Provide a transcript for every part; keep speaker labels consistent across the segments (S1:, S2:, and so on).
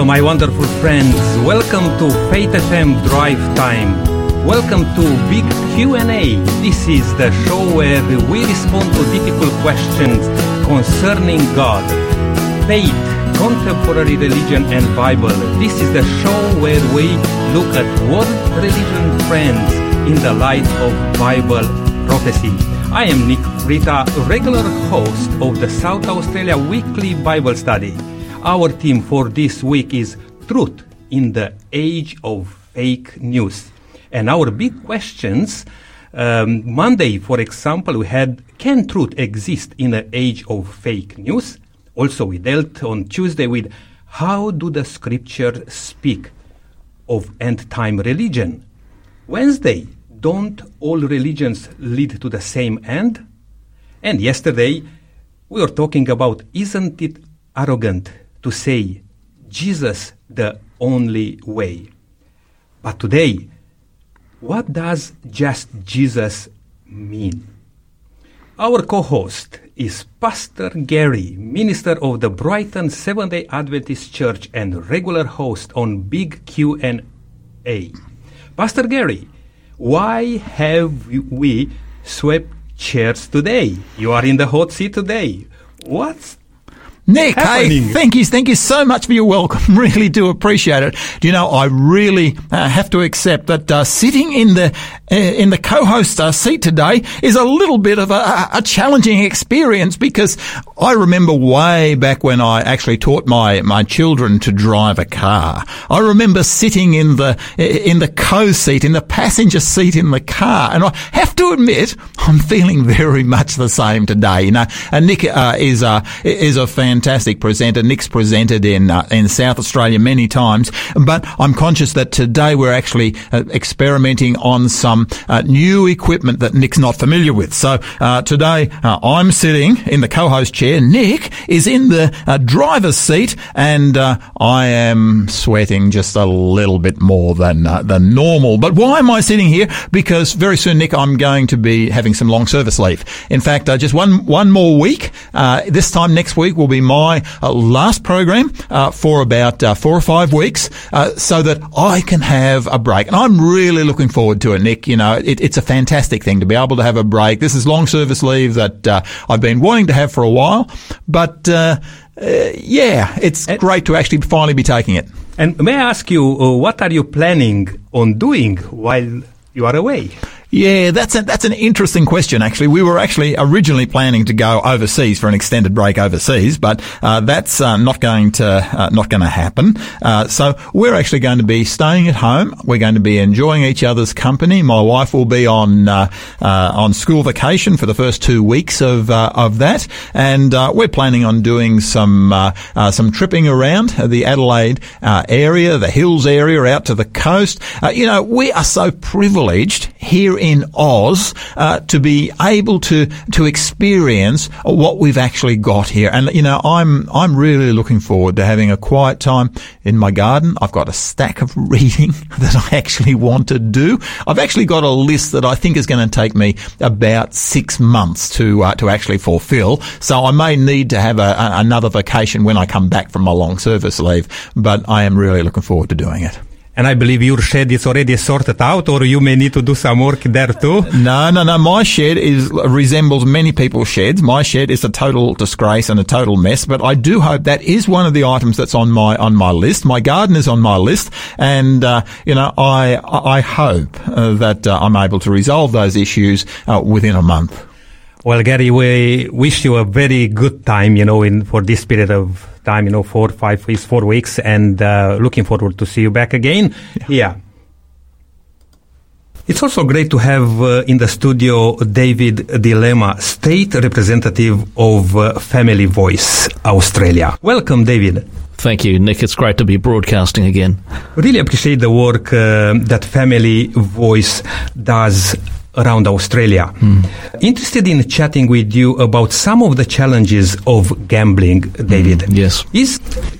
S1: Hello, my wonderful friends. Welcome to Faith FM Drive Time. Welcome to Big Q&A. This is the show where we respond to difficult questions concerning God, faith, contemporary religion and Bible. This is the show where we look at world religion trends in the light of Bible prophecy. I am Nick Rita, regular host of the South Australia Weekly Bible Study. Our theme for this week is Truth in the Age of Fake News. And our big questions um, Monday, for example, we had Can truth exist in the age of fake news? Also, we dealt on Tuesday with How do the scriptures speak of end time religion? Wednesday, Don't all religions lead to the same end? And yesterday, we were talking about Isn't it arrogant to say Jesus the only way. But today, what does just Jesus mean? Our co-host is Pastor Gary, minister of the Brighton Seventh-day Adventist Church and regular host on Big Q&A. Pastor Gary, why have we swept chairs today? You are in the hot seat today. What's
S2: Nick,
S1: happening?
S2: hey, thank you, thank you so much for your welcome. Really do appreciate it. Do you know, I really uh, have to accept that uh, sitting in the uh, in the co-host uh, seat today is a little bit of a, a challenging experience because I remember way back when I actually taught my my children to drive a car. I remember sitting in the in the co-seat in the passenger seat in the car, and I have to admit I'm feeling very much the same today. You know, and Nick uh, is a is a fantastic presenter. Nick's presented in uh, in South Australia many times, but I'm conscious that today we're actually uh, experimenting on some uh, new equipment that Nick's not familiar with. So uh, today uh, I'm sitting in the co-host chair. Nick is in the uh, driver's seat, and uh, I am sweating just a little bit more than uh, than normal. But why am I sitting here? Because very soon, Nick, I'm going to be having some long service leave. In fact, uh, just one one more week. Uh, this time next week will be my uh, last program uh, for about uh, four or five weeks, uh, so that I can have a break. And I'm really looking forward to it, Nick. You know, it, it's a fantastic thing to be able to have a break. This is long service leave that uh, I've been wanting to have for a while, but uh, uh, yeah, it's
S1: And-
S2: great to actually finally be taking it.
S1: And may I ask you, uh, what are you planning on doing while you are away?
S2: Yeah, that's a, that's an interesting question. Actually, we were actually originally planning to go overseas for an extended break overseas, but uh, that's uh, not going to uh, not going to happen. Uh, so we're actually going to be staying at home. We're going to be enjoying each other's company. My wife will be on uh, uh, on school vacation for the first two weeks of of that, and uh, we're planning on doing some some tripping around the Adelaide uh, area, the hills area, out to the coast. You know, we are so privileged here in Oz uh, to be able to to experience what we've actually got here. And you know, I'm I'm really looking forward to having a quiet time in my garden. I've got a stack of reading that I actually want to do. I've actually got a list that I think is going to take me about six months to uh, to actually fulfil. So I may need to have a, a, another vacation when I come back from my long service leave. But I am really looking forward to doing it.
S1: And I believe your shed is already sorted out, or you may need to do some work there too.
S2: No, no, no. My shed is resembles many people's sheds. My shed is a total disgrace and a total mess. But I do hope that is one of the items that's on my on my list. My garden is on my list, and uh, you know, I I hope uh, that uh, I'm able to resolve those issues uh, within a month.
S1: Well, Gary, we wish you a very good time, you know, in for this period of time, you know, four, five weeks, four weeks, and uh, looking forward to see you back again. Yeah. It's also great to have uh, in the studio David d'Lima, State Representative of uh, Family Voice Australia. Welcome, David.
S3: Thank you, Nick. It's great to be broadcasting again.
S1: Really appreciate the work uh, that Family Voice does around Australia. Hmm. Interested in chatting with you about some of the challenges of gambling, David.
S3: Hmm, yes.
S1: Is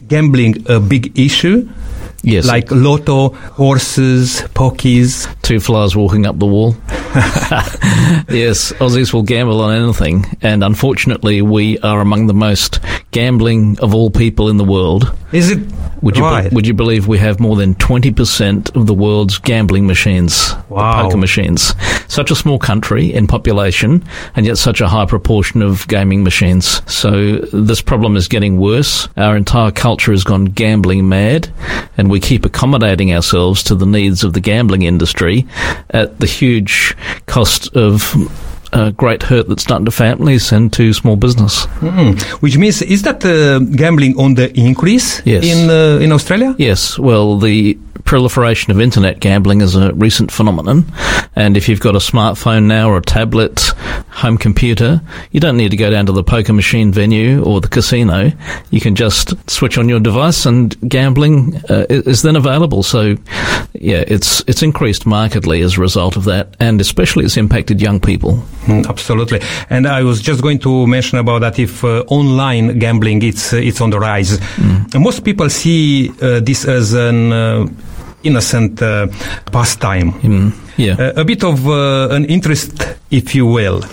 S1: gambling a big issue?
S3: Yes.
S1: Like lotto, horses, pokies?
S3: two flies walking up the wall. yes, Aussies will gamble on anything, and unfortunately, we are among the most gambling of all people in the world.
S1: Is it
S3: Would you, be-
S1: right?
S3: would you believe we have more than 20% of the world's gambling machines,
S1: Wow.
S3: poker machines? Such a small country in population, and yet such a high proportion of gaming machines. So this problem is getting worse. Our entire culture has gone gambling mad, and we keep accommodating ourselves to the needs of the gambling industry at the huge cost of uh, great hurt that's done to families and to small business.
S1: Mm. Which means, is that uh, gambling on the increase
S3: Yes.
S1: in uh, in Australia?
S3: Yes, well, the proliferation of internet gambling is a recent phenomenon, and if you've got a smartphone now or a tablet, home computer, you don't need to go down to the poker machine venue or the casino. You can just switch on your device, and gambling uh, is then available. So, yeah, it's it's increased markedly as a result of that, and especially it's impacted young people.
S1: Mm, absolutely. And I was just going to mention about that. If uh, online gambling, it's uh, it's on the rise. And Most people see uh, this as an uh, innocent uh, pastime.
S3: Mm, yeah.
S1: Uh, a bit of uh, an interest, if you will.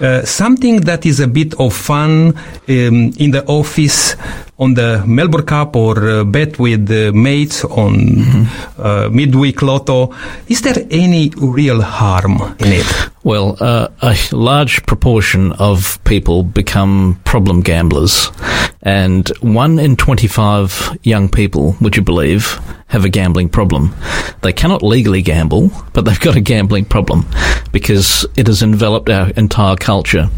S1: Uh, something that is a bit of fun um, in the office on the Melbourne Cup or uh, bet with uh, mates on uh, midweek lotto. Is there any real harm in it?
S3: Well, uh, a large proportion of people become problem gamblers, and one in 25 young people, would you believe, have a gambling problem. They cannot legally gamble, but they've got a gambling problem because it has enveloped our entire culture.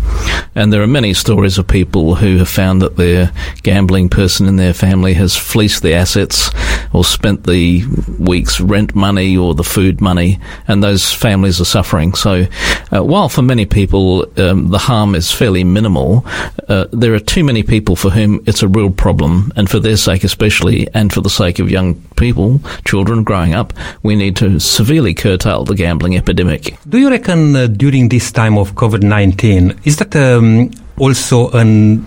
S3: And there are many stories of people who have found that their gambling person in their family has fleeced the assets or spent the week's rent money or the food money, and those families are suffering. So, uh, while for many people um, the harm is fairly minimal, uh, there are too many people for whom it's a real problem, and for their sake especially, and for the sake of young people, children growing up, we need to severely curtail the gambling epidemic.
S1: Do you reckon uh, during this time of COVID 19, is that um, also an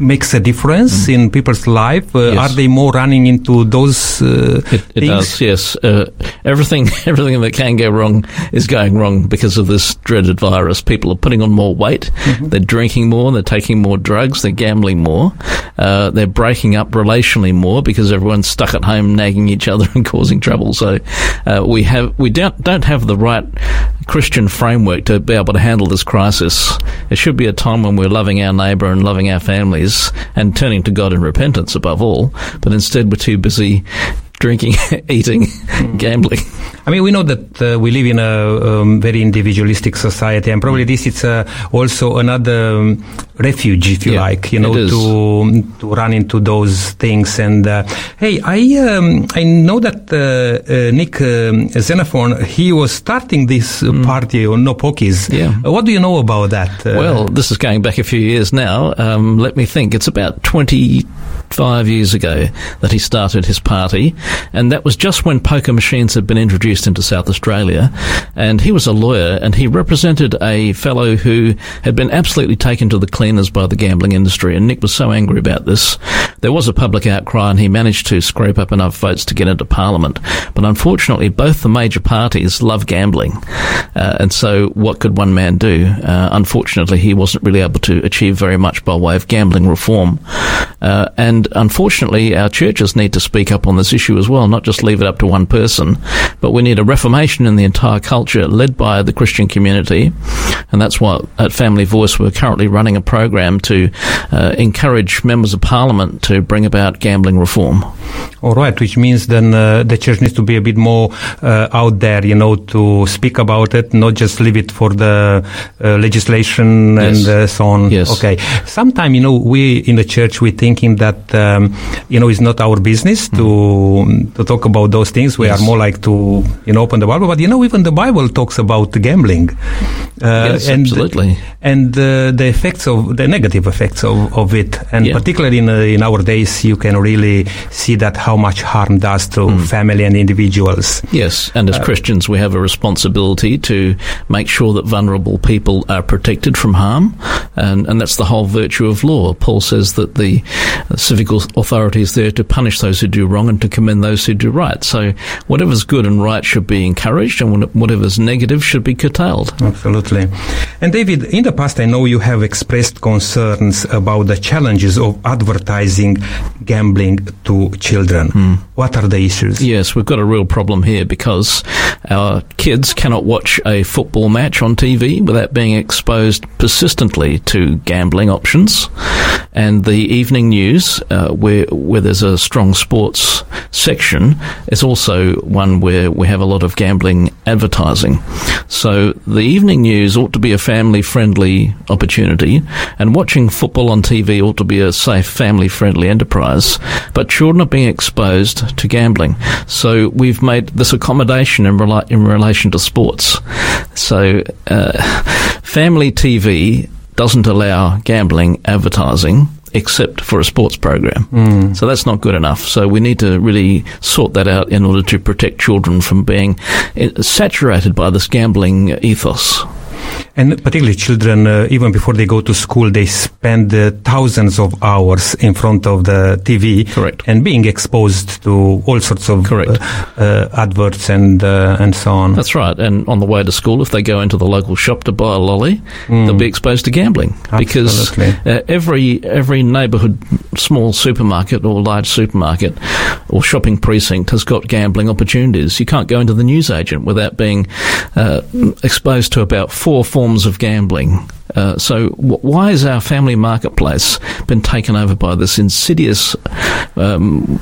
S1: makes a difference in people's life? Uh,
S3: Yes.
S1: Are they more running into those uh,
S3: It, it
S1: things?
S3: does, yes. Uh, everything, everything that can go wrong is going wrong because of this dreaded virus. People are putting on more weight, they're drinking more, they're taking more drugs, they're gambling more, uh, they're breaking up relationally more because everyone's stuck at home nagging each other and causing trouble. So uh, we have we don't don't have the right Christian framework to be able to handle this crisis. It should be a time when we're loving our neighbour and loving our families and turning to God in repentance above all. But instead, we're too busy drinking, eating, gambling.
S1: I mean, we know that uh, we live in a um, very individualistic society, and probably this is uh, also another um, refuge, if you
S3: Yeah,
S1: like, you know, to to run into those things. And uh, hey, I um, I know that uh, uh, Nick um, Xenophon he was starting this uh, party on No Pokies.
S3: Mm. Yeah.
S1: Uh, what do you know about that? Uh,
S3: Well, this is going back a few years now. Um, let me think. It's about 25 years ago that he started his party, and that was just when poker machines had been introduced into South Australia. And he was a lawyer, and he represented a fellow who had been absolutely taken to the cleaners by the gambling industry. And Nick was so angry about this. There was a public outcry, and he managed to scrape up enough votes to get into Parliament. But unfortunately, both the major parties love gambling. Uh, and so, what could one man do? Uh, unfortunately, he wasn't really able to achieve very much by way of gambling reform. Uh, and unfortunately, our churches need to speak up on this issue as well, not just leave it up to one person, but we need a reformation in the entire culture led by the Christian community. And that's why at Family Voice we're currently running a program to uh, encourage members of parliament to bring about gambling reform.
S1: All right, which means then uh, the church needs to be a bit more uh, out there, you know, to speak about it, not just leave it for the uh, legislation
S3: Yes.
S1: and uh, so on.
S3: Yes.
S1: Okay. Sometimes, you know, we in the church we're thinking that um, you know it's not our business to to talk about those things. We
S3: Mm. Yes.
S1: are more like to you know open the Bible, but you know even the Bible talks about gambling. Uh,
S3: Yes, absolutely.
S1: and uh, the effects of the negative effects of, of it, and
S3: Yeah.
S1: particularly in uh, in our days, you can really see that how much harm does to
S3: Hmm.
S1: family and individuals.
S3: Yes, and as Christians, we have a responsibility to make sure that vulnerable people are protected from harm. And, and that's the whole virtue of law. Paul says that the civic authority is there to punish those who do wrong and to commend those who do right. So whatever's good and right should be encouraged, and whatever's negative should be curtailed.
S1: Absolutely. And David, in the past, I know you have expressed concerns about the challenges of advertising gambling to children. Mm. What are the issues?
S3: Yes, we've got a real problem here because our kids cannot watch a football match on TV without being exposed persistently to gambling options. And the evening news, uh, where where there's a strong sports section, is also one where we have a lot of gambling advertising. So the evening news ought to be a family friendly opportunity, and watching football on TV ought to be a safe family friendly enterprise. But children are being exposed to gambling. So we've made this accommodation in, in relation to sports. So uh, family TV doesn't allow gambling advertising except for a sports program. Mm. So that's not good enough. So we need to really sort that out in order to protect children from being eh, saturated by this gambling ethos.
S1: And particularly children, uh, even before they go to school, they spend uh, thousands of hours in front of the TV.
S3: Correct.
S1: And being exposed to all sorts of Correct. Uh, uh adverts and uh, and so on.
S3: That's right. And on the way to school, if they go into the local shop to buy a lolly, mm. they'll be exposed to gambling because uh, every every neighbourhood small supermarket or large supermarket or shopping precinct has got gambling opportunities. You can't go into the newsagent without being exposed to about four forms of gambling. Uh, so, w- why has our family marketplace been taken over by this insidious, um,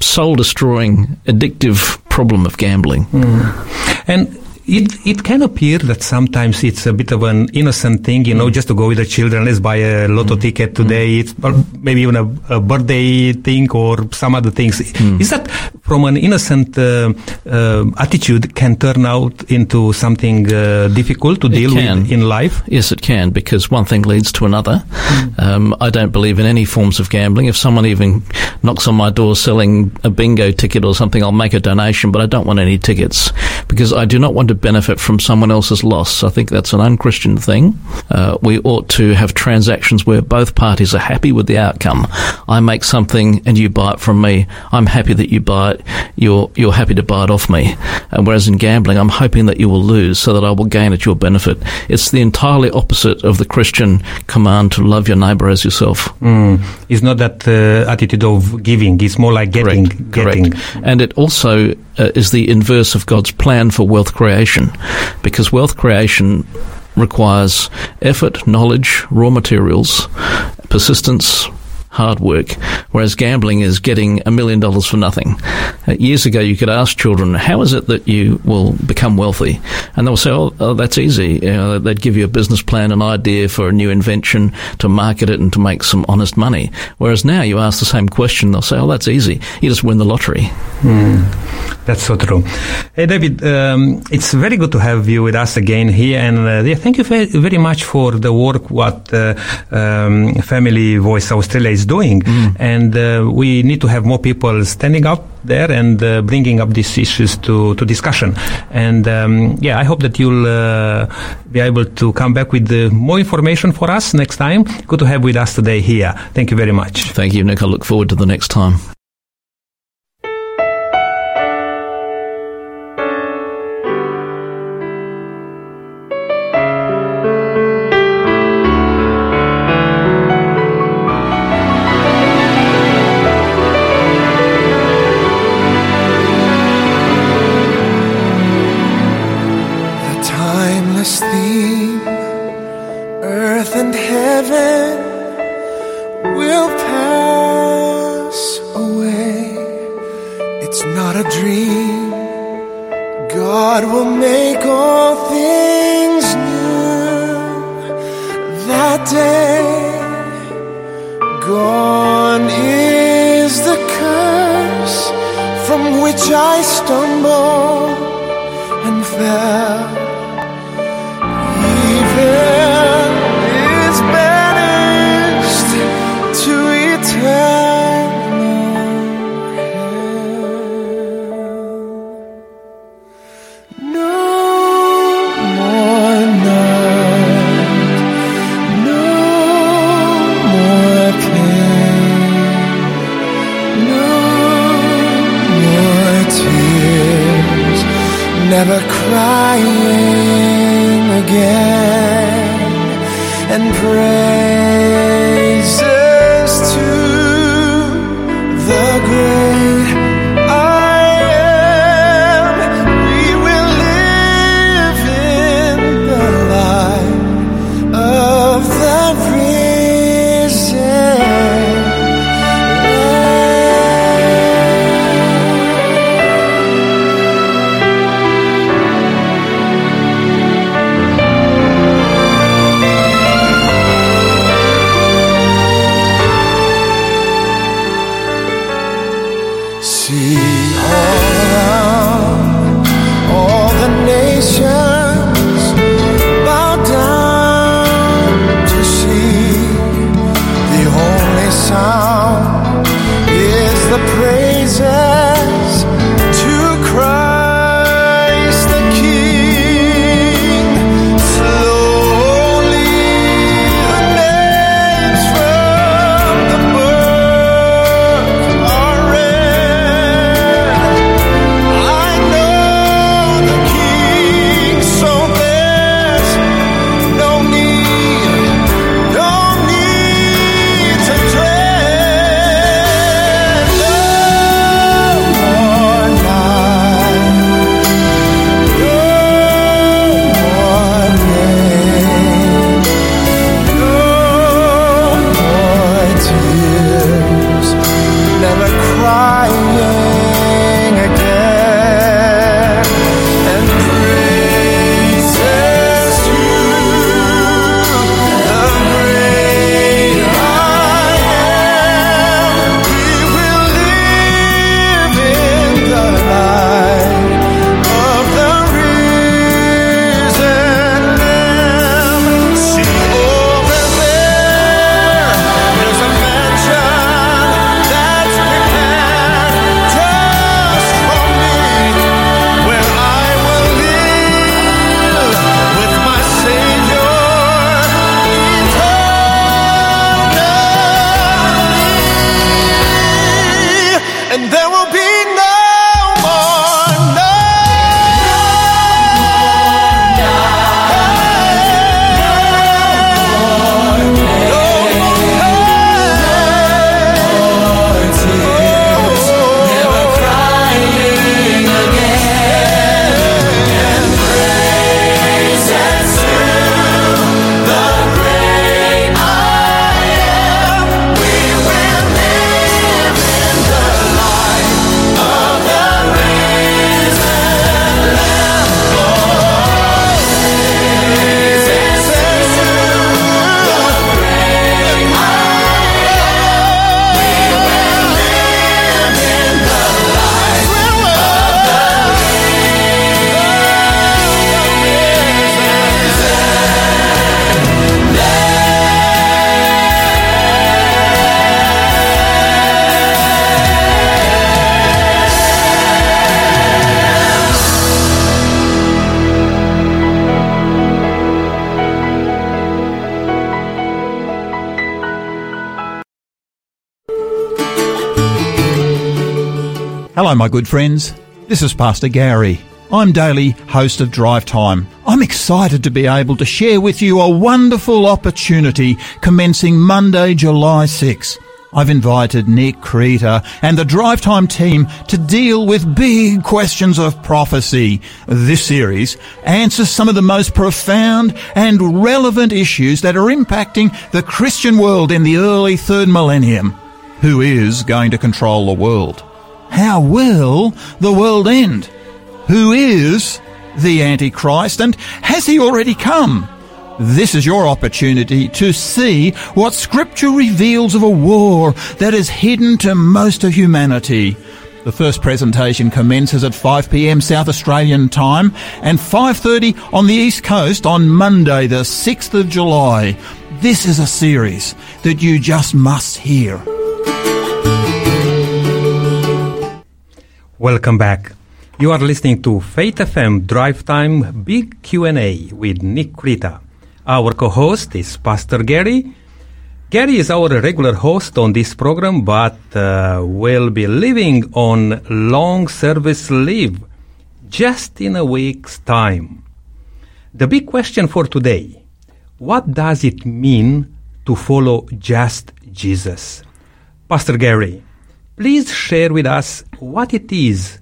S3: soul destroying, addictive problem of gambling?
S1: Mm. And it it can appear that sometimes it's a bit of an innocent thing, you know, mm. just to go with the children. Let's buy a lotto mm. ticket today. It's maybe even a, a, birthday thing or some other things. Mm. Is that from an innocent uh, uh, attitude can turn out into something uh, difficult to deal with in life?
S3: Yes, it can because one thing leads to another. Mm. Um, I don't believe in any forms of gambling. If someone even knocks on my door selling a bingo ticket or something, I'll make a donation, but I don't want any tickets because I do not want to to benefit from someone else's loss. I think that's an unchristian thing. Uh, we ought to have transactions where both parties are happy with the outcome. I make something and you buy it from me. I'm happy that you buy it. You're you're happy to buy it off me. And whereas in gambling, I'm hoping that you will lose so that I will gain at your benefit. It's the entirely opposite of the Christian command to love your neighbor as yourself.
S1: Mm. It's not that uh, attitude of giving. It's more like getting.
S3: Correct. Getting. Correct. And it also uh, is the inverse of God's plan for wealth creation. Creation because wealth creation requires effort, knowledge, raw materials, persistence, hard work, whereas gambling is getting a million dollars for nothing. Uh, years ago, you could ask children, how is it that you will become wealthy? And they'll say, oh, oh that's easy. You know, they'd give you a business plan, an idea for a new invention to market it and to make some honest money. Whereas now you ask the same question, they'll say, oh, that's easy. You just win the lottery.
S1: Mm, that's so true. Hey, David, um, it's very good to have you with us again here. And uh, yeah, thank you very, much for the work what uh, um, Family Voice Australia is doing. Mm. And uh, we need to have more people standing up there and uh, bringing up these issues to, to discussion. And um, yeah, I hope that you'll uh, be able to come back with uh, more information for us next time. Good to have with us today here. Thank you very much.
S3: Thank you, Nick. I look forward to the next time.
S4: No
S2: Hello, my good friends. This is Pastor Gary. I'm daily host of Drive Time. I'm excited to be able to share with you a wonderful opportunity commencing Monday, July 6. I've invited Nick Creter and the Drive Time team to deal with big questions of prophecy. This series answers some of the most profound and relevant issues that are impacting the Christian world in the early third millennium. Who is going to control the world? How will the world end? Who is the Antichrist and has he already come? This is your opportunity to see what Scripture reveals of a war that is hidden to most of humanity. The first presentation commences at 5 p.m. South Australian time and 5:30 on the East Coast on Monday the 6th of July. This is a series that you just must hear.
S1: Welcome back. You are listening to Faith FM Drive Time Big Q&A with Nick Krita. Our co-host is Pastor Gary. Gary is our regular host on this program, but uh, will be leaving on long service leave just in a week's time. The big question for today what does it mean to follow just Jesus? Pastor Gary, please share with us what it is,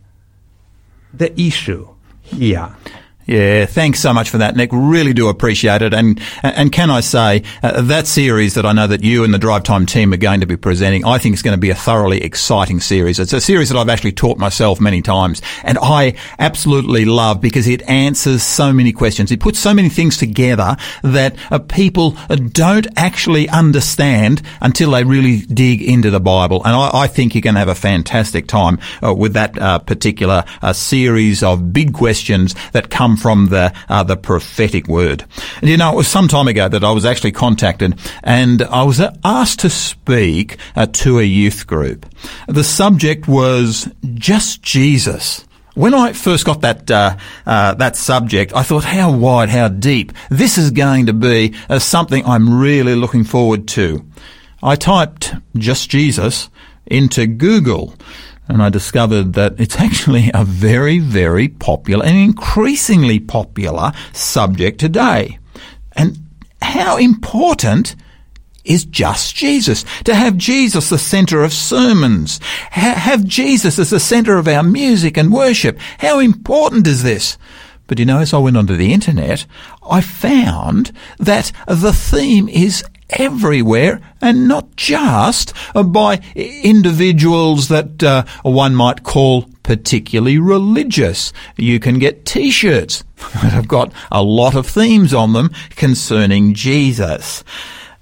S1: the issue here.
S2: Yeah, thanks so much for that, Nick. Really do appreciate it. And and can I say uh, that series that I know that you and the Drive Time team are going to be presenting, I think is going to be a thoroughly exciting series. It's a series that I've actually taught myself many times, and I absolutely love because it answers so many questions. It puts so many things together that uh, people don't actually understand until they really dig into the Bible. And I, I think you're going to have a fantastic time uh, with that uh, particular uh, series of big questions that come from the uh, the prophetic word. And you know, it was some time ago that I was actually contacted, and I was asked to speak uh, to a youth group. The subject was just Jesus. When I first got that uh, uh, that subject, I thought, how wide, how deep. This is going to be uh, something I'm really looking forward to. I typed just Jesus into Google and I discovered that it's actually a very, very popular and increasingly popular subject today. And how important is just Jesus. To have Jesus the center of sermons. Ha- have Jesus as the center of our music and worship. How important is this? But you know, as I went onto the internet, I found that the theme is everywhere and not just by individuals that uh, one might call particularly religious. You can get t-shirts that have got a lot of themes on them concerning Jesus.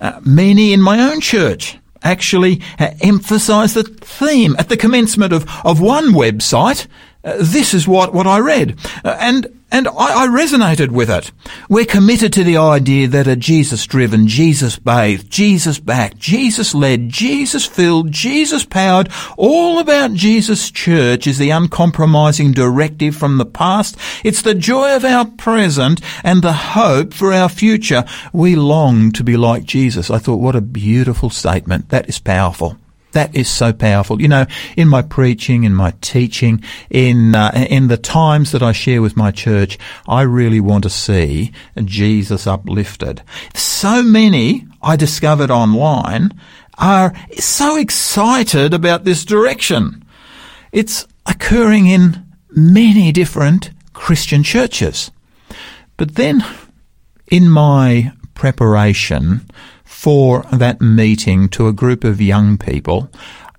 S2: Uh, many in my own church actually uh, emphasize the theme at the commencement of, of one website. Uh, this is what, what I read. Uh, and and I, I, resonated with it. We're committed to the idea that a Jesus driven, Jesus bathed, Jesus backed, Jesus led, Jesus filled, Jesus powered, all about Jesus church is the uncompromising directive from the past. It's the joy of our present and the hope for our future. We long to be like Jesus. I thought, what a beautiful statement. That is powerful. That is so powerful. You know, in my preaching, in my teaching, in uh, in the times that I share with my church, I really want to see Jesus uplifted. So many I discovered online are so excited about this direction. It's occurring in many different Christian churches. But then in my preparation for that meeting to a group of young people,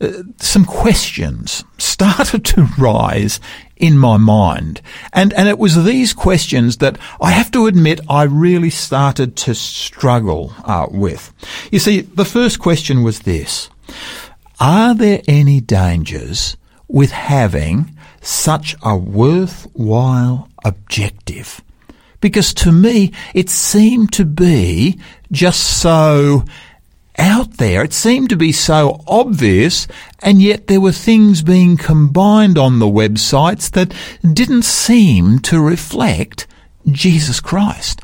S2: uh, some questions started to rise in my mind. And, and it was these questions that I have to admit I really started to struggle uh, with. You see, the first question was this. Are there any dangers with having such a worthwhile objective? Because to me, it seemed to be just so out there. It seemed to be so obvious, and yet there were things being combined on the websites that didn't seem to reflect Jesus Christ.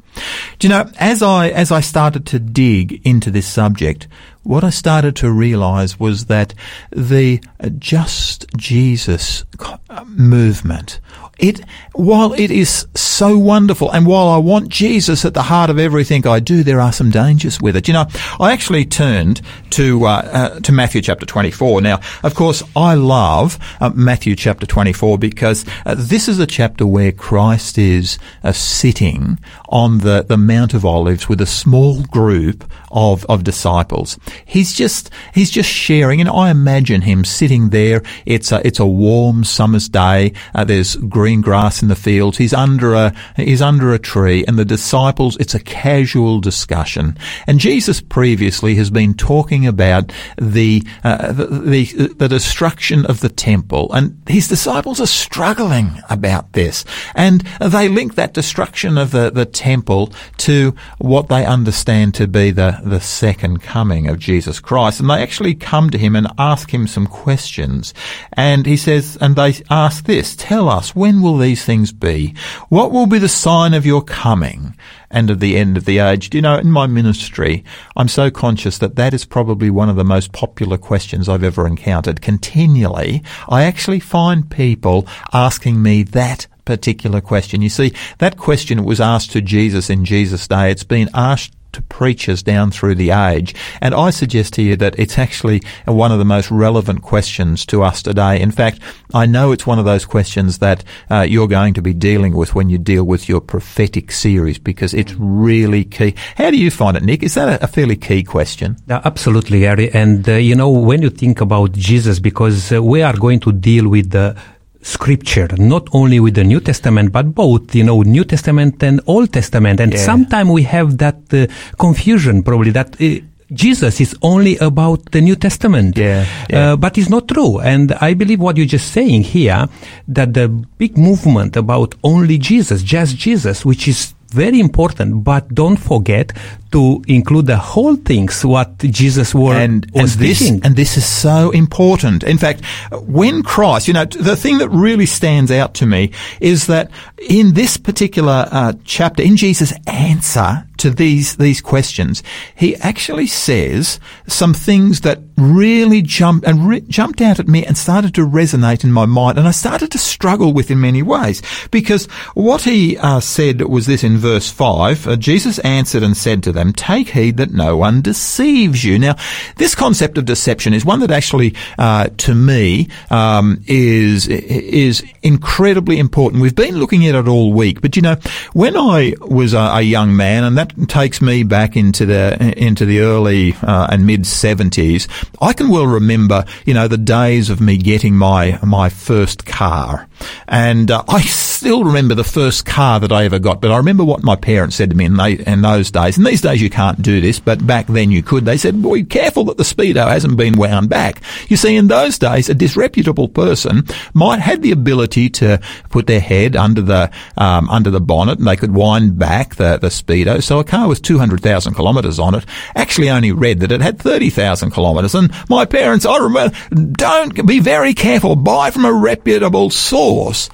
S2: Do you know, as I, as I started to dig into this subject, what I started to realize was that the Just Jesus uh, movement it, while it is so wonderful, and while I want Jesus at the heart of everything I do, there are some dangers with it. You know, I actually turned to uh, uh, to Matthew chapter twenty four. Now, of course, I love uh, Matthew chapter twenty four because uh, this is a chapter where Christ is uh, sitting on the the Mount of Olives with a small group of of disciples. He's just he's just sharing, and I imagine him sitting there. It's a it's a warm summer's day. Uh, there's green green grass in the fields. He's under a, he's under a tree and the disciples, it's a casual discussion. And Jesus previously has been talking about the, uh, the, the, the destruction of the temple and his disciples are struggling about this. And they link that destruction of the, the temple to what they understand to be the, the second coming of Jesus Christ. And they actually come to him and ask him some questions. And he says, and they ask this, tell us, when will these things be? What will be the sign of your coming and of the end of the age? Do you know, in my ministry, I'm so conscious that that is probably one of the most popular questions I've ever encountered. Continually, I actually find people asking me that particular question. You see, that question was asked to Jesus in Jesus' day. It's been asked to preachers down through the age. And I suggest to you that it's actually one of the most relevant questions to us today. In fact, I know it's one of those questions that uh, you're going to be dealing with when you deal with your prophetic series because it's really key. How do you find it, Nick? Is that a, fairly key question?
S1: Yeah, absolutely, Gary. And, uh, you know, when you think about Jesus, because uh, we are going to deal with the scripture, not only with the New Testament, but both, you know, New Testament and Old Testament. And
S2: Yeah.
S1: sometimes we have that uh, confusion probably that uh, Jesus is only about the New Testament.
S2: Yeah, yeah.
S1: Uh, but it's not true. And I believe what you're just saying here, that the big movement about only Jesus, just Jesus, which is very important, but don't forget to include the whole things what Jesus were,
S2: and, and
S1: was
S2: this
S1: teaching.
S2: and this is so important. In fact, when Christ, you know, the thing that really stands out to me is that in this particular uh, chapter, in Jesus' answer to these these questions, he actually says some things that really jumped and re- jumped out at me and started to resonate in my mind, and I started to struggle with in many ways because what he uh, said was this in verse five: uh, Jesus answered and said to them, "Take heed that no one deceives you." Now, this concept of deception is one that actually, uh, to me, um, is is incredibly important. We've been looking at it all week, but you know, when I was a, a young man, and that takes me back into the into the early uh, and mid seventies, I can well remember, you know, the days of me getting my my first car, and uh, I still remember the first car that I ever got. But I remember what my parents said to me in, they, in those days. And these days you can't do this, but back then you could. They said, "Boy, careful that the speedo hasn't been wound back." You see, in those days, a disreputable person might had the ability to put their head under the um, under the bonnet, and they could wind back the the speedo. So a car with two hundred thousand kilometres on it actually only read that it had thirty thousand kilometres. And my parents, I remember, don't be very careful. Buy from a reputable source.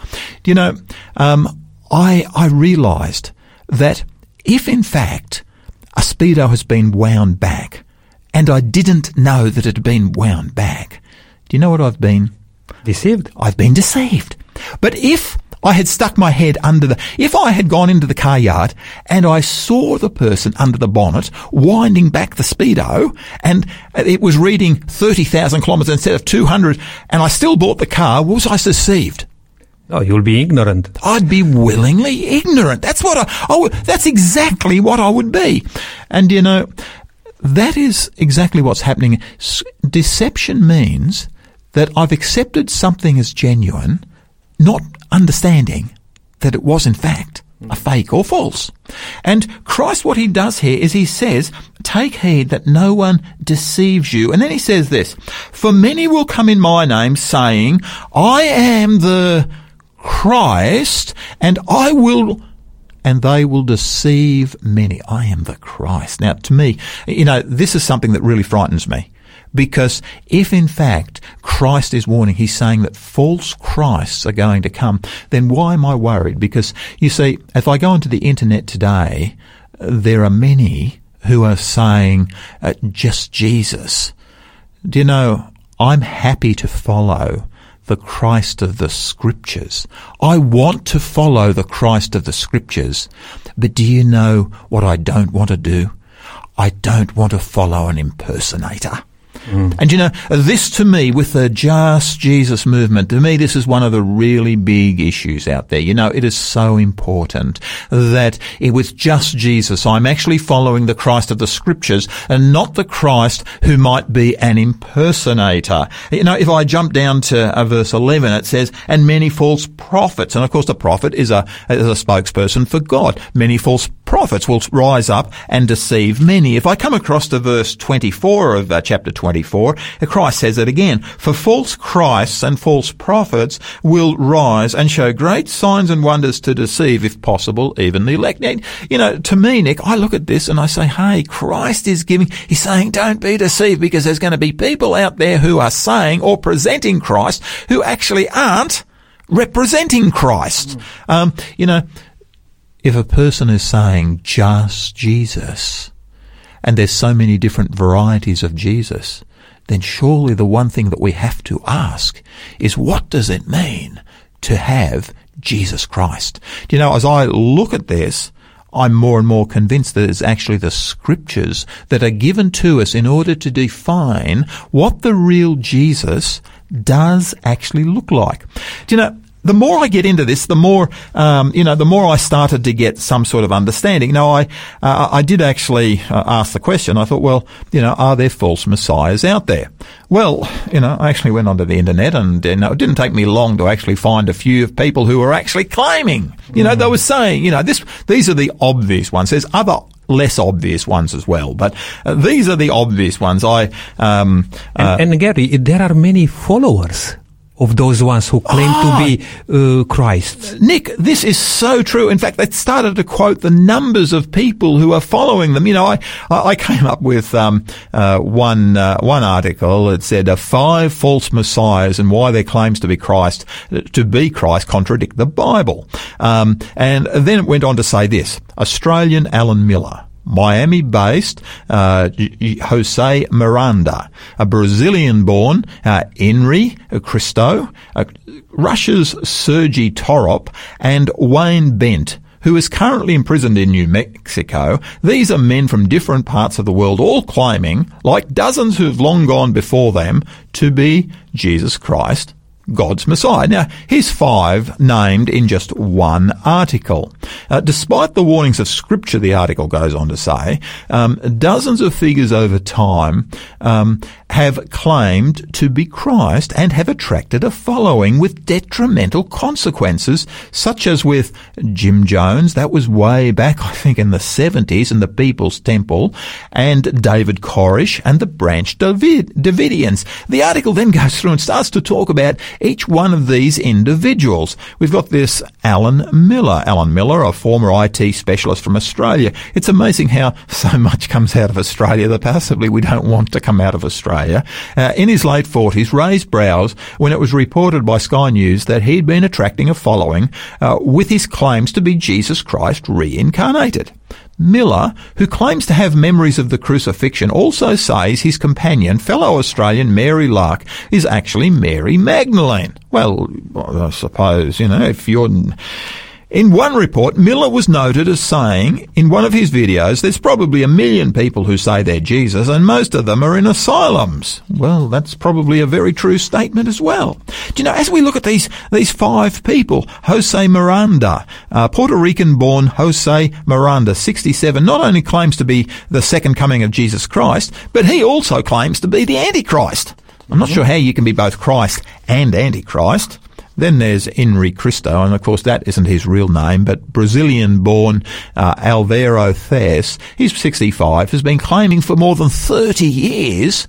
S2: You know? Um, I I realised that if in fact a speedo has been wound back, and I didn't know that it had been wound back, do you know what I've been?
S1: Deceived.
S2: I've been deceived. But if I had stuck my head under the, if I had gone into the car yard and I saw the person under the bonnet winding back the speedo and it was reading 30,000 kilometres instead of 200 and I still bought the car, was I deceived?
S1: Oh, you'll be ignorant.
S2: I'd be willingly ignorant. That's what I, I would, that's exactly what I would be. And you know, that is exactly what's happening. Deception means that I've accepted something as genuine, not understanding that it was in fact a fake or false. And Christ, what he does here is he says, take heed that no one deceives you. And then he says this, for many will come in my name saying, I am the Christ and I will and they will deceive many. I am the Christ. Now, to me, you know, this is something that really frightens me. Because if in fact Christ is warning, he's saying that false Christs are going to come, then why am I worried? Because you see, if I go onto the internet today, there are many who are saying uh, just Jesus. Do you know, I'm happy to follow the Christ of the Scriptures. I want to follow the Christ of the Scriptures. But do you know what I don't want to do? I don't want to follow an impersonator. And you know, this to me, with the Just Jesus movement, to me, this is one of the really big issues out there. You know, it is so important that it, with Just Jesus, I'm actually following the Christ of the Scriptures and not the Christ who might be an impersonator. You know, if I jump down to uh, verse 11, it says, and many false prophets. And of course, the prophet is a, is a spokesperson for God. Many false prophets will rise up and deceive many. If I come across to verse 24 of uh, chapter 24, Christ says it again. For false Christs and false prophets will rise and show great signs and wonders to deceive, if possible, even the elect. Now, You know, to me, Nick, I look at this and I say, hey, Christ is giving, he's saying, don't be deceived because there's going to be people out there who are saying or presenting Christ who actually aren't representing Christ. Um, you know, if a person is saying just Jesus, and there's so many different varieties of Jesus, then surely the one thing that we have to ask is what does it mean to have Jesus Christ. Do you know, as I look at this, I'm more and more convinced that it's actually the scriptures that are given to us in order to define what the real Jesus does actually look like. Do you know, the more I get into this, the more um, you know, the more I started to get some sort of understanding. Now, I uh, I did actually uh, ask the question. I thought, well, you know, are there false messiahs out there? Well, you know, I actually went onto the internet, and you know, it didn't take me long to actually find a few of people who were actually claiming. You know, they were saying, you know, this these are the obvious ones. There's other less obvious ones as well, but uh, these are the obvious ones. I um, uh,
S1: And, and Gary, there are many followers of those ones who claim
S2: Ah.
S1: to be uh, Christ.
S2: Nick, this is so true. In fact, they started to quote the numbers of people who are following them. You know, I I I came up with um, uh, one uh, one article that said uh, five false messiahs and why their claims to be Christ to be Christ contradict the Bible. Um, and then it went on to say this: Australian Alan Miller. Miami based uh, Jose Miranda, a Brazilian born uh, Inri Cristo, uh, Russia's Sergei Torop, and Wayne Bent. Who is currently imprisoned in New Mexico? These are men from different parts of the world, all claiming, like dozens who've long gone before them, to be Jesus Christ, God's Messiah. Now, here's five named in just one article. Uh, despite the warnings of Scripture, the article goes on to say, um, dozens of figures over time um, have claimed to be Christ and have attracted a following with detrimental consequences, such as with Jim Jones, that was way back, I think, in the 70s in the People's Temple, and David Koresh and the Branch David, Davidians. The article then goes through and starts to talk about each one of these individuals. We've got this Alan Miller. Alan Miller, a former IT specialist from Australia. It's amazing how so much comes out of Australia that possibly we don't want to come out of Australia. Uh, in his late 40s, raised brows when it was reported by Sky News that he'd been attracting a following uh, with his claims to be Jesus Christ reincarnated. Miller, who claims to have memories of the crucifixion, also says his companion, fellow Australian Mary Lark, is actually Mary Magdalene. Well, I suppose, you know, if you're... In one report, Miller was noted as saying in one of his videos, there's probably a million people who say they're Jesus and most of them are in asylums. Well, that's probably a very true statement as well. Do you know, as we look at these, these five people, Jose Miranda, uh, Puerto Rican born Jose Miranda, 67, not only claims to be the second coming of Jesus Christ, but he also claims to be the Antichrist. I'm not sure how you can be both Christ and Antichrist. Then there's Inri Cristo, and of course that isn't his real name, but Brazilian-born uh, Alvaro Thes, he's 65, has been claiming for more than 30 years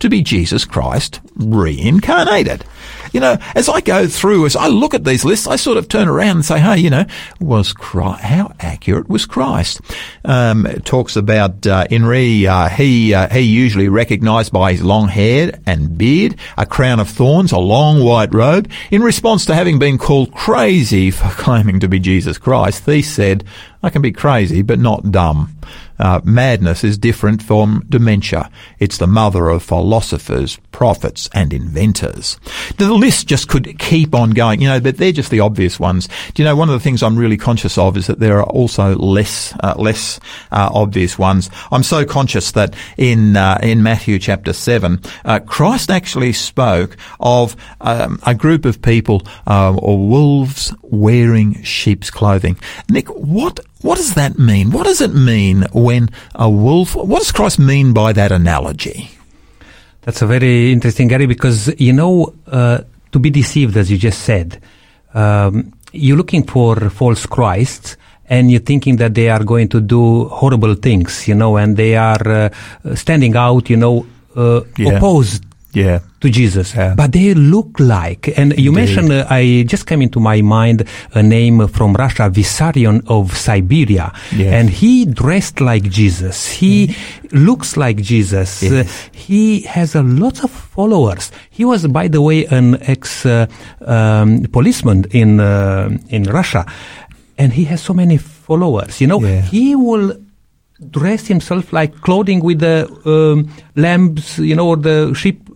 S2: to be Jesus Christ reincarnated. You know, as I go through, as I look at these lists, I sort of turn around and say, hey, you know, was Christ, how accurate was Christ? Um, it talks about uh, Henry, uh, he, uh, he usually recognised by his long hair and beard, a crown of thorns, a long white robe. In response to having been called crazy for claiming to be Jesus Christ, he said, I can be crazy, but not dumb. Uh, madness is different from dementia. It's the mother of philosophers, prophets, and inventors. The list just could keep on going, you know, but they're just the obvious ones. Do you know, one of the things I'm really conscious of is that there are also less, uh, less, uh, obvious ones. I'm so conscious that in, uh, in Matthew chapter 7, uh, Christ actually spoke of, um, a group of people, uh, or wolves wearing sheep's clothing. Nick, what what does that mean? What does it mean when a wolf? What does Christ mean by that analogy?
S1: That's a very interesting, Gary, because you know, uh, to be deceived, as you just said, um, you're looking for false Christs. And you're thinking that they are going to do horrible things, you know, and they are uh, standing out, you know, uh,
S2: Yeah.
S1: opposed
S2: Yeah.
S1: to Jesus.
S2: Yeah.
S1: But they look like, and you mentioned, uh, I just came into my mind a name from Russia, Vissarion of Siberia.
S2: Yes.
S1: And he dressed like Jesus. He looks like Jesus.
S2: Yes.
S1: Uh, he has a lot of followers. He was, by the way, an ex uh, um, policeman in uh, in Russia, and he has so many followers. You know,
S2: Yeah.
S1: he will dress himself like clothing with the um, lambs, you know, or the sheep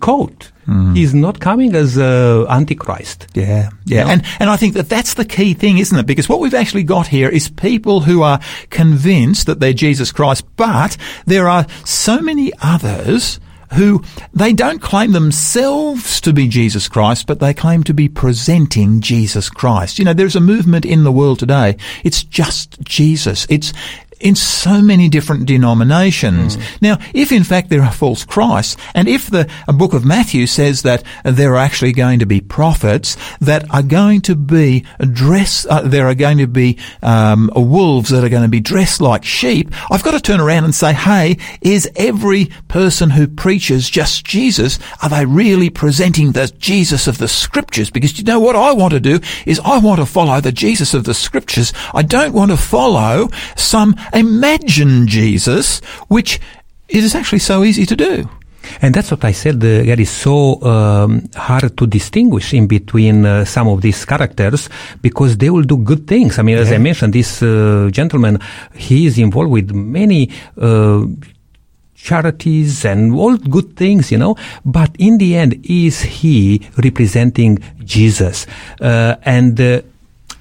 S1: coat. He's not coming as uh, Antichrist.
S2: Yeah, yeah. And, and I think that that's the key thing, isn't it? Because what we've actually got here is people who are convinced that they're Jesus Christ, but there are so many others who they don't claim themselves to be Jesus Christ, but they claim to be presenting Jesus Christ. You know, there's a movement in the world today. It's just Jesus. It's, in so many different denominations.
S1: Mm.
S2: Now, if in fact there are false Christs, and if the book of Matthew says that there are actually going to be prophets that are going to be dressed, uh, there are going to be um, wolves that are going to be dressed like sheep, I've got to turn around and say, hey, is every person who preaches just Jesus, are they really presenting the Jesus of the scriptures? Because you know what I want to do is I want to follow the Jesus of the scriptures. I don't want to follow some imagine Jesus, which is actually so easy to do.
S1: And that's what I said. Uh, it is so um, hard to distinguish in between uh, some of these characters because they will do good things. I mean, as I mentioned, this uh, gentleman, he is involved with many uh, charities and all good things, you know. But in the end, is he representing Jesus? Uh, and uh,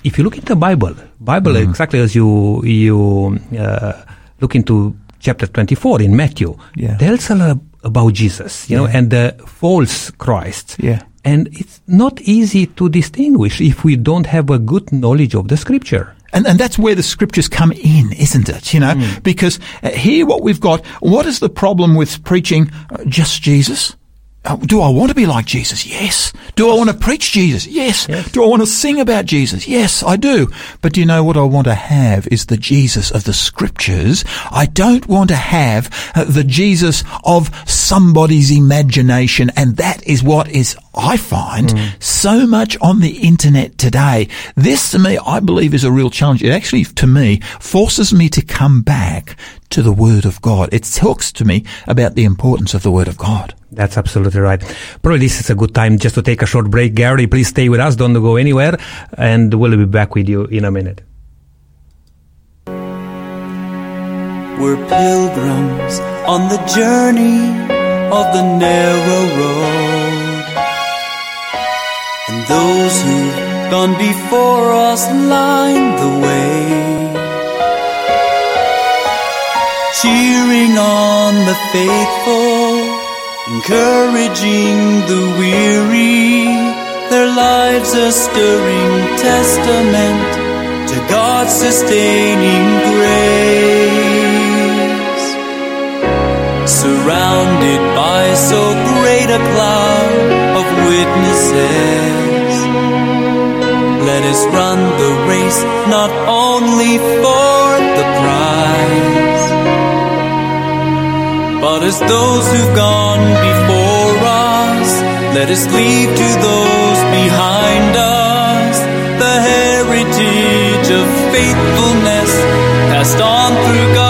S1: if you look into the Bible, Bible
S2: Mm-hmm.
S1: exactly as you you uh, look into chapter 24 in Matthew,
S2: Yeah.
S1: tells a lot about Jesus, you know, and the false Christ.
S2: Yeah.
S1: And it's not easy to distinguish if we don't have a good knowledge of the scripture.
S2: And, and that's where the scriptures come in, isn't it? You know, because uh, here what we've got, what is the problem with preaching uh, just Jesus? Uh, do I want to be like Jesus? Yes. Do I want to preach Jesus? Yes.
S1: Yes.
S2: Do I want to sing about Jesus? Yes, I do. But do you know what I want to have is the Jesus of the scriptures. I don't want to have uh, the Jesus of somebody's imagination. And that is what is, I find, so much on the internet today. This to me, I believe is a real challenge. It actually, to me, forces me to come back to the Word of God. It talks to me about the importance of the Word of God.
S1: That's absolutely right. Probably this is a good time just to take a short break. Gary, please stay with us. Don't go anywhere. And we'll be back with you in a minute.
S5: We're pilgrims on the journey of the narrow road. And those who've gone before us line the way. Cheering on the faithful, encouraging the weary. Their lives a stirring testament to God's sustaining grace. Surrounded by so great a cloud of witnesses, let us run the race not only for the prize, but as those who've gone before us, let us leave to those behind us. The heritage of faithfulness passed on through godly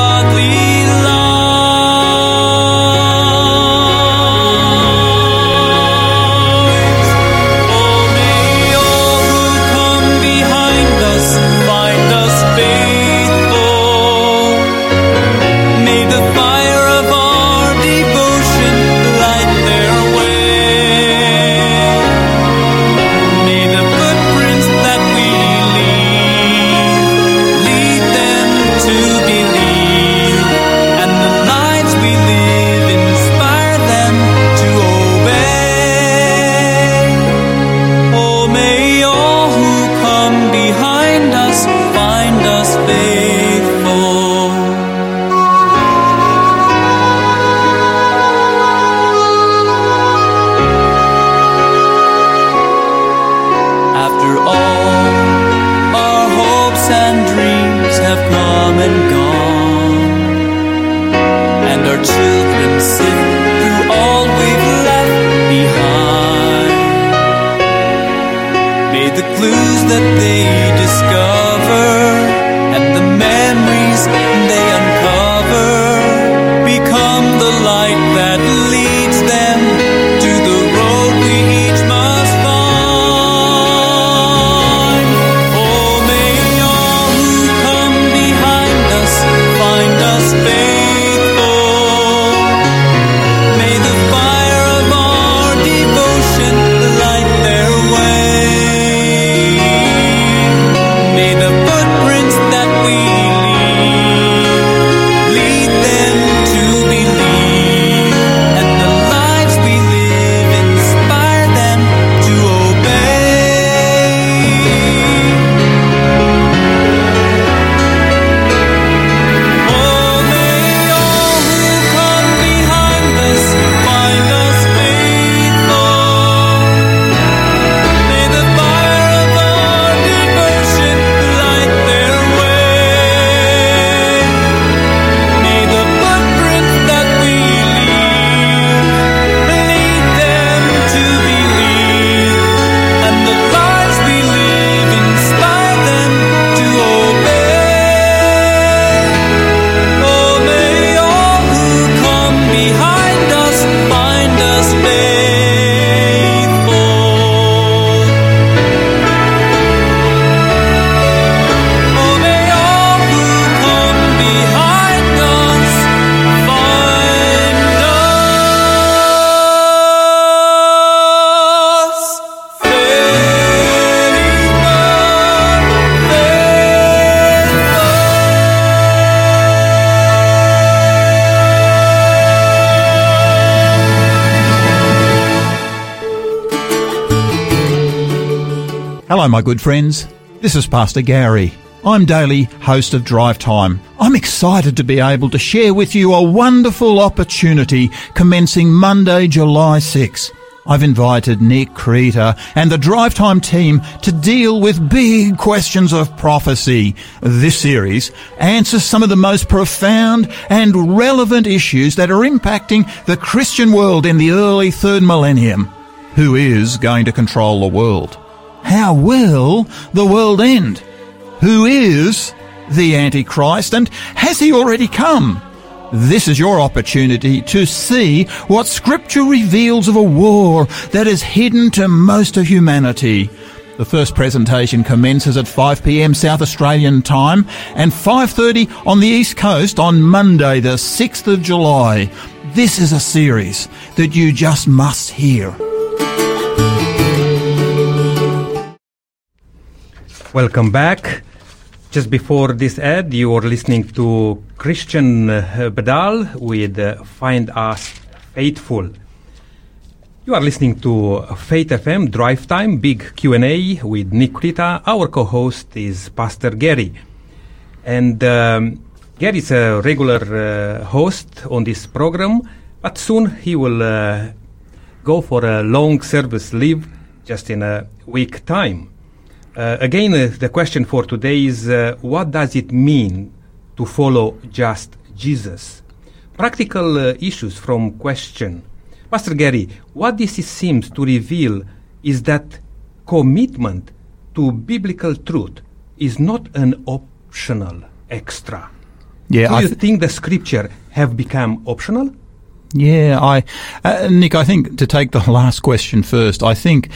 S5: clues that they discover. And the memories they uncover
S2: Hello, my good friends. This is Pastor Gary. I'm daily host of Drive Time. I'm excited to be able to share with you a wonderful opportunity commencing Monday, July 6. I've invited Nick Creter and the Drive Time team to deal with big questions of prophecy. This series answers some of the most profound and relevant issues that are impacting the Christian world in the early third millennium. Who is going to control the world? How will the world end? Who is the Antichrist and has he already come? This is your opportunity to see what scripture reveals of a war that is hidden to most of humanity. The first presentation commences at 5pm South Australian time and 5.30 on the East Coast on Monday the 6th of July. This is a series that you just must hear.
S1: Welcome back. Just before this ad, you were listening to Christian Bedal with Find Us Faithful. You are listening to Faith FM Drive Time Big Q&A with Nick Krita. Our co-host is Pastor Gary. And um, Gary is a regular uh, host on this program, but soon he will uh, go for a long service leave just in a week time. Uh, again, uh, the question for today is uh, what does it mean to follow just Jesus? Practical uh, issues from question. Pastor Gary, what this is, seems to reveal is that commitment to biblical truth is not an optional extra.
S2: Yeah,
S1: Do
S2: I
S1: you
S2: th-
S1: think the scripture have become optional?
S2: Yeah, I, uh, Nick, I think to take the last question first, I think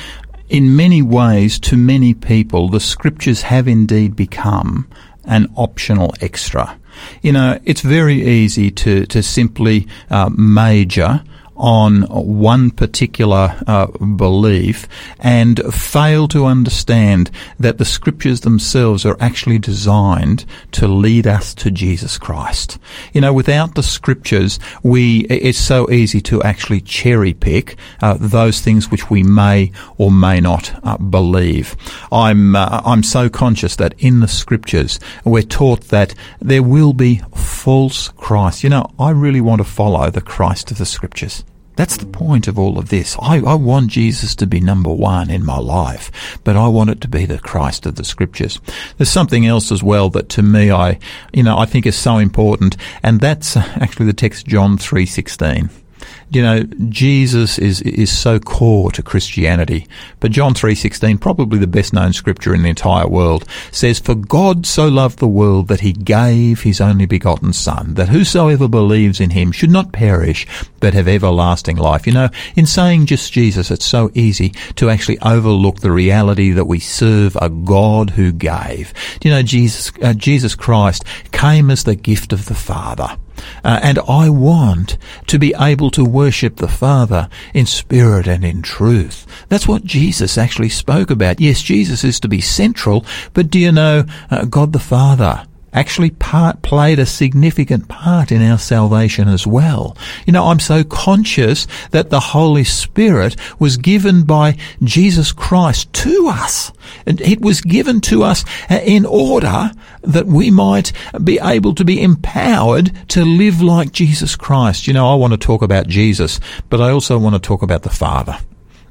S2: in many ways, to many people, the scriptures have indeed become an optional extra. You know, it's very easy to, to simply uh, major on one particular uh, belief and fail to understand that the scriptures themselves are actually designed to lead us to Jesus Christ. You know, without the scriptures, we it's so easy to actually cherry pick uh, those things which we may or may not uh, believe. I'm uh, I'm so conscious that in the scriptures we're taught that there will be false Christ. You know, I really want to follow the Christ of the scriptures. That's the point of all of this. I, I, want Jesus to be number one in my life, but I want it to be the Christ of the scriptures. There's something else as well that to me I, you know, I think is so important, and that's uh, actually the text John 3.16 you know, Jesus is is so core to Christianity. But John 3:16, probably the best known scripture in the entire world, says, "For God so loved the world that he gave his only begotten son, that whosoever believes in him should not perish, but have everlasting life." You know, in saying just Jesus, it's so easy to actually overlook the reality that we serve a God who gave. You know, Jesus uh, Jesus Christ came as the gift of the Father. Uh, and I want to be able to worship the Father in spirit and in truth. That's what Jesus actually spoke about. Yes, Jesus is to be central, but do you know uh, God the Father? Actually part played a significant part in our salvation as well. You know, I'm so conscious that the Holy Spirit was given by Jesus Christ to us. And it was given to us in order that we might be able to be empowered to live like Jesus Christ. You know, I want to talk about Jesus, but I also want to talk about the Father.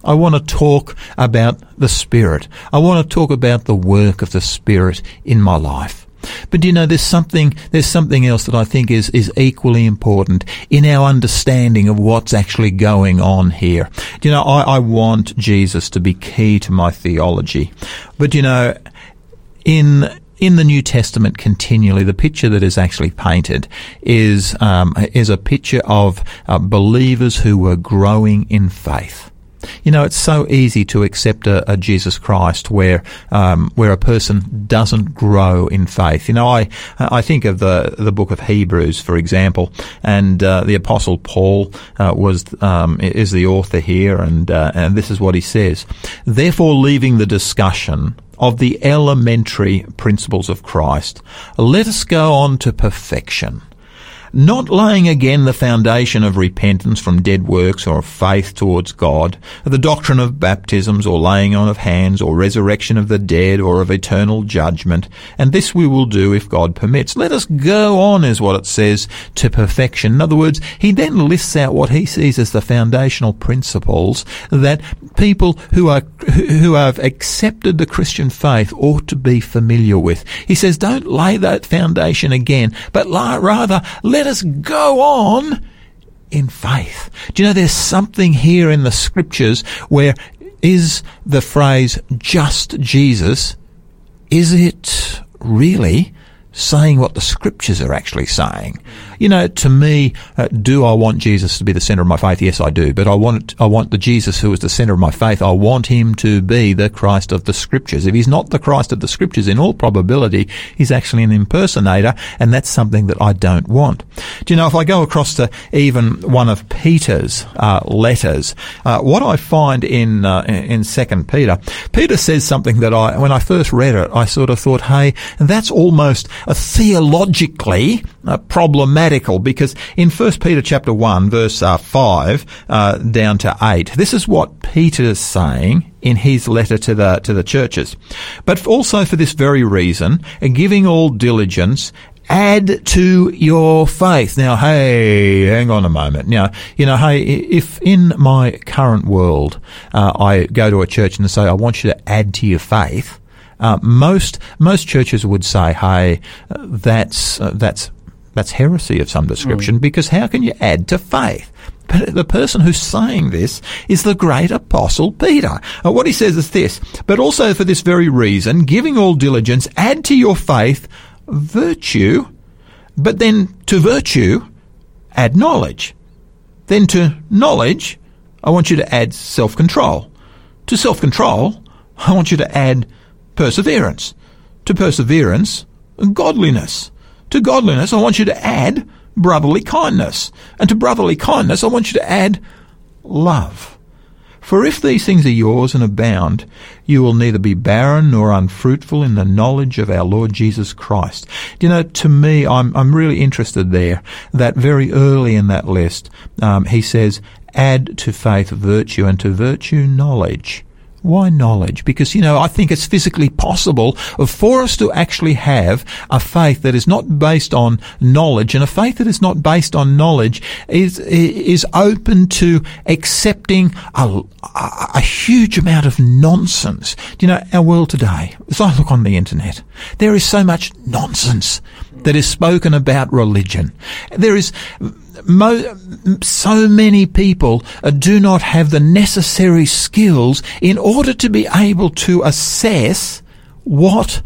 S2: I want to talk about the Spirit. I want to talk about the work of the Spirit in my life. But you know, there's something, there's something else that I think is, is equally important in our understanding of what's actually going on here. You know, I, I want Jesus to be key to my theology. But you know, in, in the New Testament continually, the picture that is actually painted is um, is a picture of uh, believers who were growing in faith. You know, it's so easy to accept a, a Jesus Christ where um, where a person doesn't grow in faith. You know, I I think of the the book of Hebrews, for example, and uh, the Apostle Paul uh, was um, is the author here, and uh, and this is what he says. Therefore, leaving the discussion of the elementary principles of Christ, let us go on to perfection not laying again the foundation of repentance from dead works or of faith towards God, the doctrine of baptisms or laying on of hands or resurrection of the dead or of eternal judgment, and this we will do if God permits. Let us go on, is what it says, to perfection. In other words, he then lists out what he sees as the foundational principles that people who are who have accepted the Christian faith ought to be familiar with. He says, don't lay that foundation again, but rather let us go on in faith. Do you know there's something here in the scriptures where is the phrase just Jesus, is it really saying what the scriptures are actually saying? You know, to me, uh, do I want Jesus to be the center of my faith? Yes, I do. But I want I want the Jesus who is the center of my faith. I want him to be the Christ of the Scriptures. If he's not the Christ of the Scriptures, in all probability, he's actually an impersonator, and that's something that I don't want. Do you know, if I go across to even one of Peter's uh, letters, uh, what I find in uh, in Second Peter, Peter says something that I, when I first read it, I sort of thought, hey, that's almost a theologically uh, problematic radical because in 1 Peter chapter 1 verse uh, 5 uh, down to 8, this is what Peter's saying in his letter to the to the churches. But also for this very reason, giving all diligence, add to your faith. Now, hey, hang on a moment. Now, you know, hey, if in my current world uh, I go to a church and say, I want you to add to your faith, uh, most most churches would say, "Hey, uh, that's uh, that's that's heresy of some description mm. because how can you add to faith? But the person who's saying this is the great apostle Peter. Uh, what he says is this, but also for this very reason, giving all diligence, add to your faith virtue, but then to virtue, add knowledge. Then to knowledge, I want you to add self-control. To self-control, I want you to add perseverance. To perseverance, godliness. To godliness, I want you to add brotherly kindness. And to brotherly kindness, I want you to add love. For if these things are yours and abound, you will neither be barren nor unfruitful in the knowledge of our Lord Jesus Christ. You know, to me, I'm, I'm really interested there that very early in that list, um, he says, add to faith virtue and to virtue knowledge why knowledge? Because, you know, I think it's physically possible for us to actually have a faith that is not based on knowledge and a faith that is not based on knowledge is, is open to accepting a, a huge amount of nonsense. Do you know, our world today, as I look on the internet, there is so much nonsense that is spoken about religion. There is mo- so many people uh, do not have the necessary skills in order to be able to assess what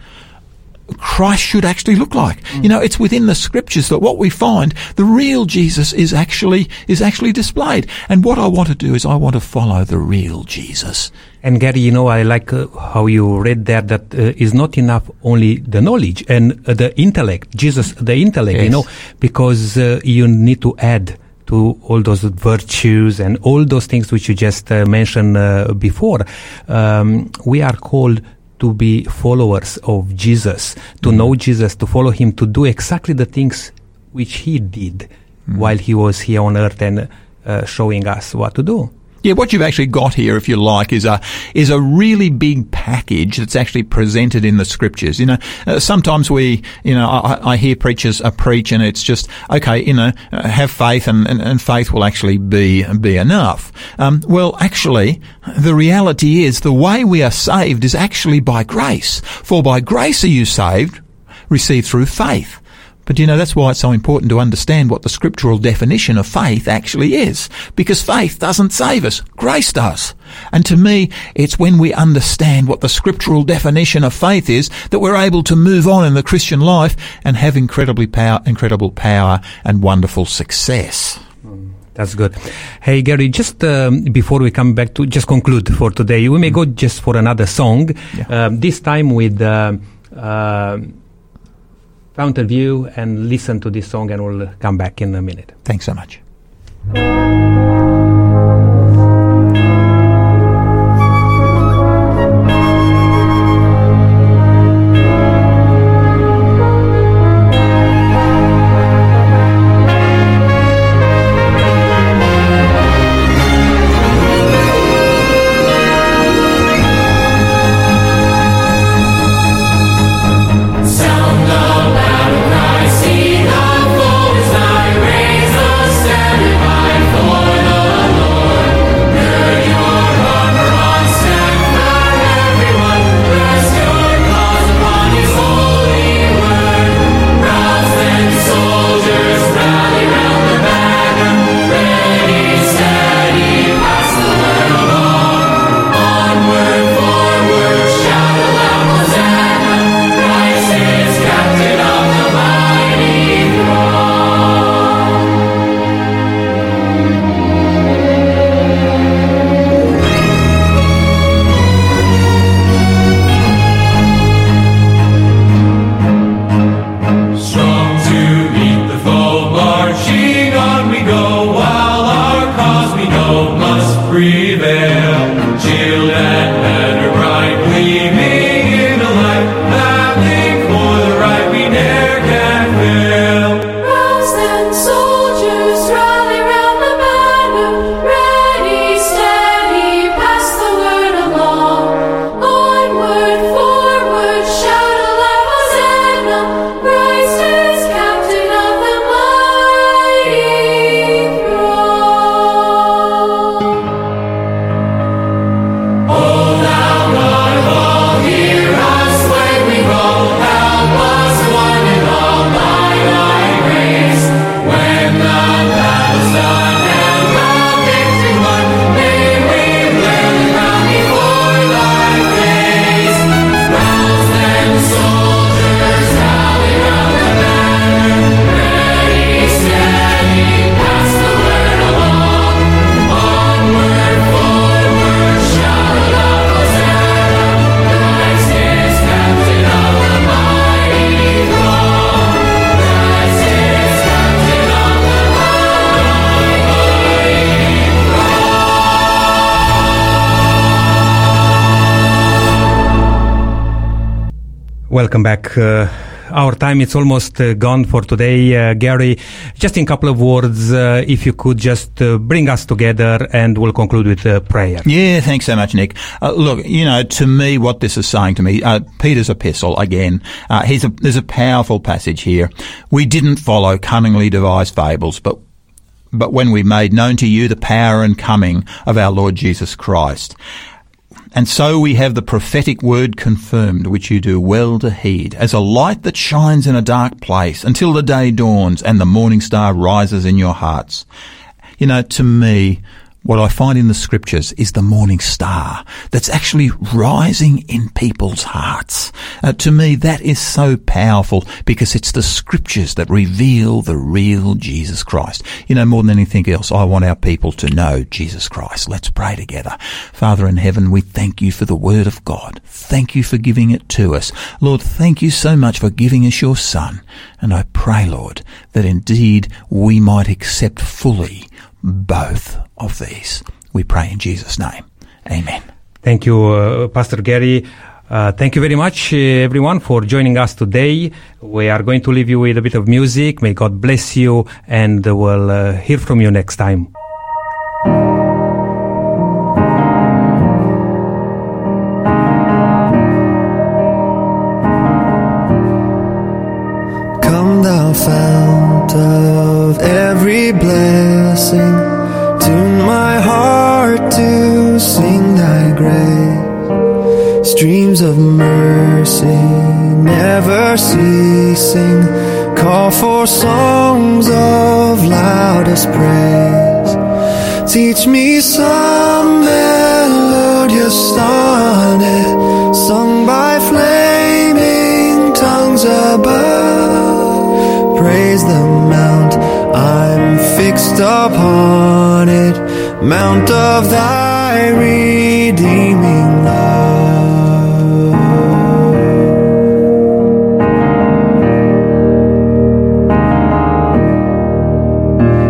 S2: Christ should actually look like. Mm. You know, it's within the scriptures that what we find, the real Jesus is actually, is actually displayed. And what I want to do is I want to follow the real Jesus.
S1: And Gary, you know, I like uh, how you read there that uh, is not enough only the knowledge and uh, the intellect, Jesus, the intellect, yes. you know, because uh, you need to add to all those virtues and all those things which you just uh, mentioned uh, before. Um, we are called to be followers of Jesus, to mm. know Jesus, to follow him, to do exactly the things which he did mm. while he was here on earth and uh, showing us what to do.
S2: Yeah, what you've actually got here, if you like, is a is a really big package that's actually presented in the scriptures. You know, uh, sometimes we, you know, I, I hear preachers uh, preach, and it's just okay. You know, uh, have faith, and, and, and, faith will actually be be enough. Um, well, actually, the reality is the way we are saved is actually by grace. For by grace are you saved, received through faith. But you know, that's why it's so important to understand what the scriptural definition of faith actually is. Because faith doesn't save us. Grace does. And to me, it's when we understand what the scriptural definition of faith is that we're able to move on in the Christian life and have incredibly power, incredible power and wonderful success.
S1: That's good. Hey, Gary, just um, before we come back to just conclude for today, we may go just for another song, yeah. um, this time with uh, uh, Fountain View and listen to this song, and we'll come back in a minute.
S2: Thanks so much.
S1: Uh, our time is almost uh, gone for today. Uh, Gary, just in a couple of words, uh, if you could just uh, bring us together and we'll conclude with a prayer.
S2: Yeah, thanks so much, Nick. Uh, look, you know, to me, what this is saying to me, uh, Peter's epistle again. Uh, he's a, there's a powerful passage here. We didn't follow cunningly devised fables, but but when we made known to you the power and coming of our Lord Jesus Christ. And so we have the prophetic word confirmed, which you do well to heed, as a light that shines in a dark place until the day dawns and the morning star rises in your hearts. You know, to me, what I find in the scriptures is the morning star that's actually rising in people's hearts. Uh, to me, that is so powerful because it's the scriptures that reveal the real Jesus Christ. You know, more than anything else, I want our people to know Jesus Christ. Let's pray together. Father in heaven, we thank you for the word of God. Thank you for giving it to us. Lord, thank you so much for giving us your son. And I pray, Lord, that indeed we might accept fully both of these. We pray in Jesus' name. Amen.
S1: Thank you, uh, Pastor Gary. Uh, thank you very much, uh, everyone, for joining us today. We are going to leave you with a bit of music. May God bless you, and we'll uh, hear from you next time.
S6: Come thou fount of every blessing, tune my heart to sing thy grace. Streams of mercy never ceasing, call for songs of loudest praise. Teach me some melodious sonnet sung by flaming tongues above. Praise the mount, I'm fixed upon mount of thy redeeming love.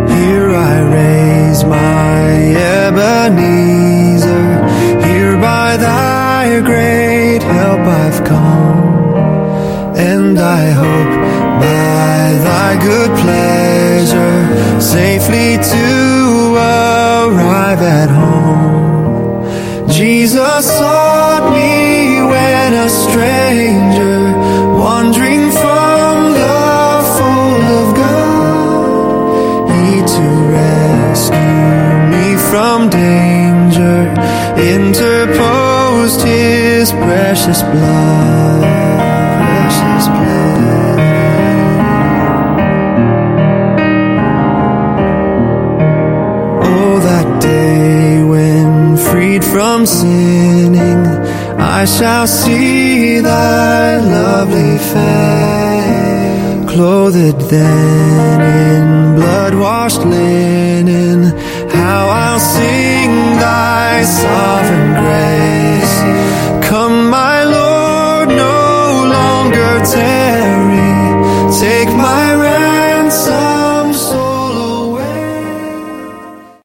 S6: Here I raise my Ebenezer. Here by thy great help I've come. And I hope by thy good pleasure safely to arrive at home. Jesus sought me when a stranger, wandering from the fold of God. He to rescue me from danger interposed his precious blood. from sinning, I shall see thy lovely face. Clothed then in blood washed linen, how I'll sing thy sovereign grace. Come, my Lord, no longer take.